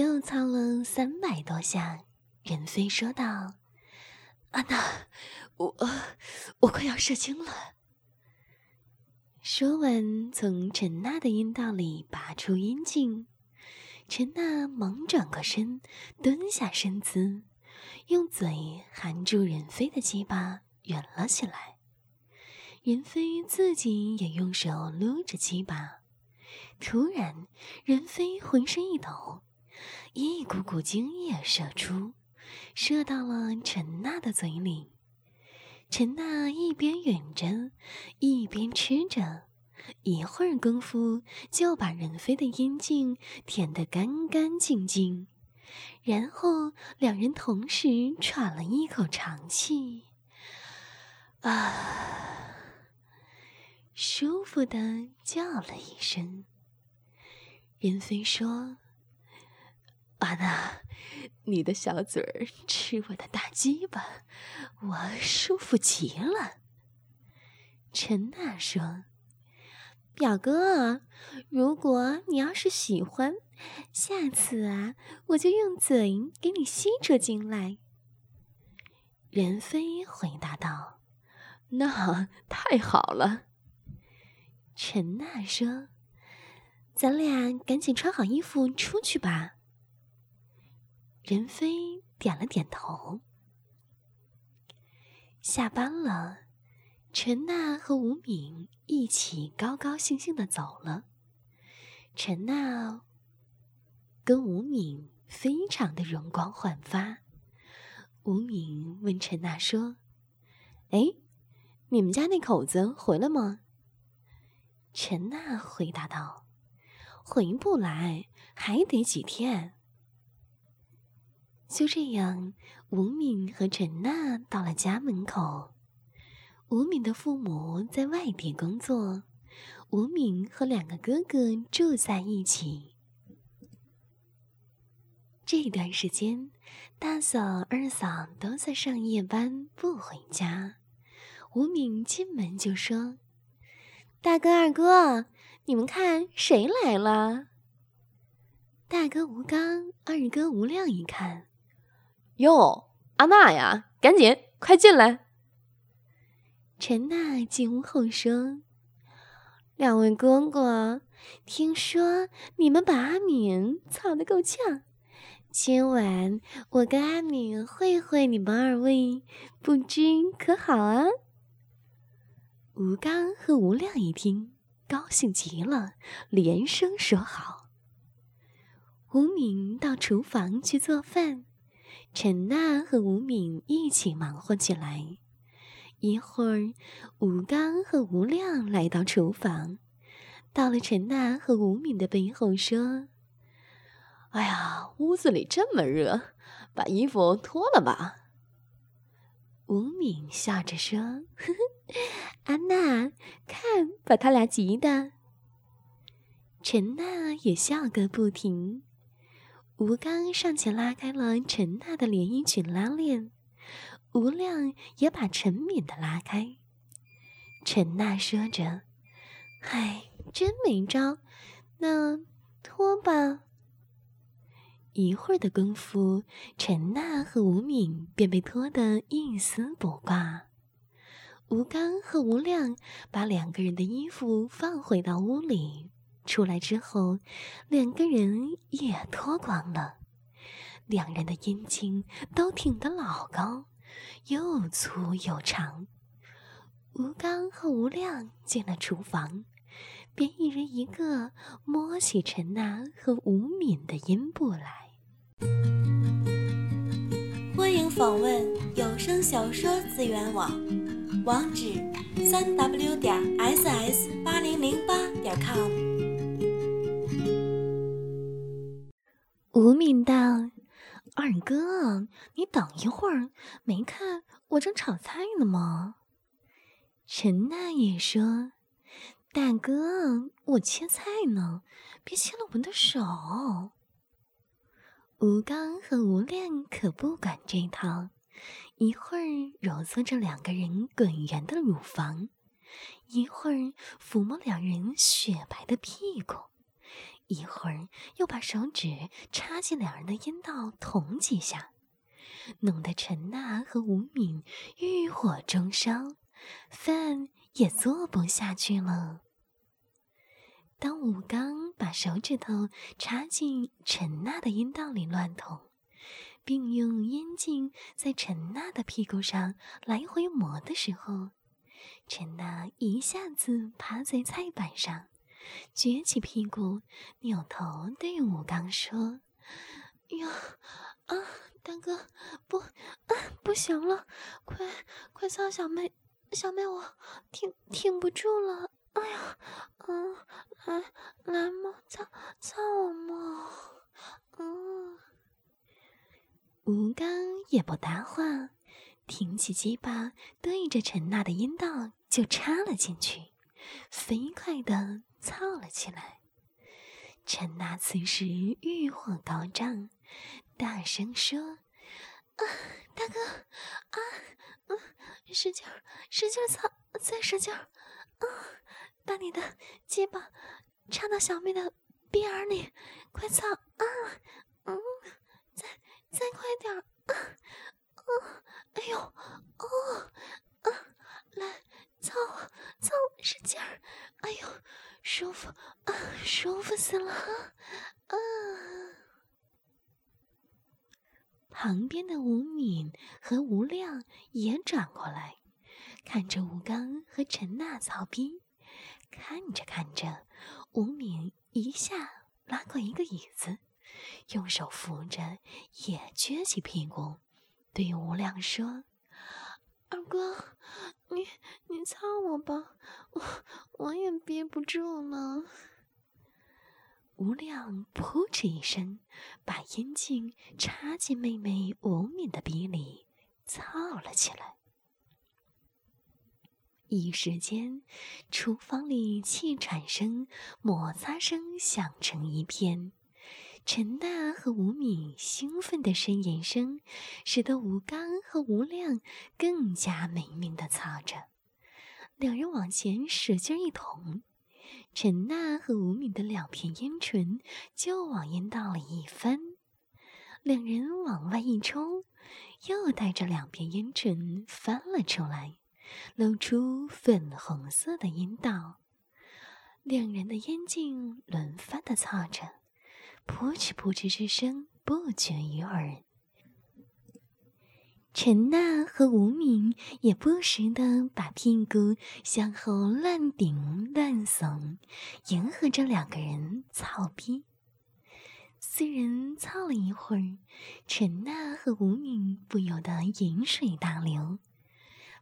又操了三百多下，任飞说道：“安娜，我我快要射精了。”说完，从陈娜的阴道里拔出阴茎。陈娜忙转过身，蹲下身姿，用嘴含住任飞的鸡巴，吮了起来。任飞自己也用手撸着鸡巴。突然，任飞浑身一抖，一股股精液射出，射到了陈娜的嘴里。陈娜一边吮着，一边吃着，一会儿功夫就把任飞的阴茎舔得干干净净。然后两人同时喘了一口长气，啊，舒服的叫了一声。任飞说：“安娜，你的小嘴儿吃我的大鸡巴，我舒服极了。”陈娜说：“表哥，如果你要是喜欢，下次啊，我就用嘴给你吸出精来。”任飞回答道：“那太好了。”陈娜说。咱俩赶紧穿好衣服出去吧。任飞点了点头。下班了，陈娜和吴敏一起高高兴兴的走了。陈娜跟吴敏非常的容光焕发。吴敏问陈娜说：“哎，你们家那口子回来吗？”陈娜回答道。回不来，还得几天。就这样，吴敏和陈娜到了家门口。吴敏的父母在外地工作，吴敏和两个哥哥住在一起。这段时间，大嫂、二嫂都在上夜班，不回家。吴敏进门就说：“大哥、二哥。”你们看谁来了？大哥吴刚，二哥吴亮一看，哟，阿娜呀，赶紧快进来。陈娜进屋后说：“两位哥哥，听说你们把阿敏操得够呛，今晚我跟阿敏会会你们二位，不知可好啊？”吴刚和吴亮一听。高兴极了，连声说好。吴敏到厨房去做饭，陈娜和吴敏一起忙活起来。一会儿，吴刚和吴亮来到厨房，到了陈娜和吴敏的背后说：“哎呀，屋子里这么热，把衣服脱了吧。”吴敏笑着说：“呵呵，安娜，看把他俩急的。”陈娜也笑个不停。吴刚上前拉开了陈娜的连衣裙拉链，吴亮也把陈敏的拉开。陈娜说着：“唉，真没招，那脱吧。”一会儿的功夫，陈娜和吴敏便被脱得一丝不挂。吴刚和吴亮把两个人的衣服放回到屋里，出来之后，两个人也脱光了。两人的阴茎都挺得老高，又粗又长。吴刚和吴亮进了厨房。便一人一个摸起陈娜和吴敏的阴部来。欢迎访问有声小说资源网，网址：三 w 点 ss 八零零八点 com。吴敏道：“二哥，你等一会儿，没看我正炒菜呢吗？”陈娜也说。大哥，我切菜呢，别切了我的手。吴刚和吴亮可不管这套，一会儿揉搓着两个人滚圆的乳房，一会儿抚摸两人雪白的屁股，一会儿又把手指插进两人的阴道捅几下，弄得陈娜和吴敏欲火中烧，饭也做不下去了。当吴刚把手指头插进陈娜的阴道里乱捅，并用烟茎在陈娜的屁股上来回磨的时候，陈娜一下子趴在菜板上。撅起屁股，扭头对吴刚说：“哟，啊，大哥，不，啊，不行了，快，快操小妹，小妹，我挺挺不住了。哎呀，嗯，来，来嘛，操，操我嘛，嗯。”吴刚也不搭话，挺起鸡巴，对着陈娜的阴道就插了进去，飞快的。操了起来，陈娜此时欲火高涨，大声说：“啊，大哥，啊，嗯，使劲儿，使劲儿操，再使劲儿，啊，把你的鸡巴插到小妹的鼻眼里，快操，啊，嗯，再再快点儿，啊，啊，哎呦，哦，啊，来，操，操，使劲儿，哎呦。”舒服啊，舒服死了！啊，旁边的吴敏和吴亮也转过来，看着吴刚和陈娜操逼。看着看着，吴敏一下拉过一个椅子，用手扶着，也撅起屁股，对吴亮说：“二哥。”你你擦我吧，我我也憋不住了。吴亮扑哧一声，把烟茎插进妹妹吴敏的鼻里，操了起来。一时间，厨房里气喘声、摩擦声响成一片。陈大和吴敏兴奋的呻吟声，使得吴刚和吴亮更加没命的操着。两人往前使劲一捅，陈娜和吴敏的两片烟唇就往阴道里一翻。两人往外一冲，又带着两片烟唇翻了出来，露出粉红色的阴道。两人的烟茎轮番的操着。扑哧扑哧之声不绝于耳。陈娜和吴敏也不时的把屁股向后乱顶乱耸，迎合着两个人操逼。四人操了一会儿，陈娜和吴敏不由得饮水大流，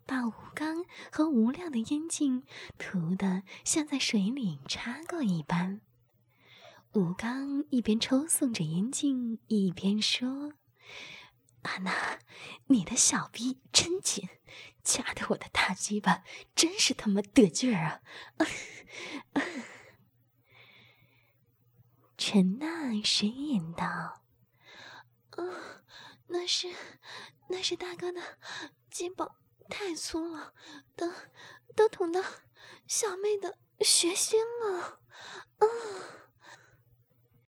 把吴刚和吴亮的烟茎涂得像在水里插过一般。吴刚一边抽送着烟茎，一边说：“阿娜，你的小逼真紧，夹得我的大鸡巴真是他妈得劲儿啊！” 陈娜呻吟道：“啊，那是，那是大哥的鸡巴太粗了，都都捅到小妹的血心了，啊！”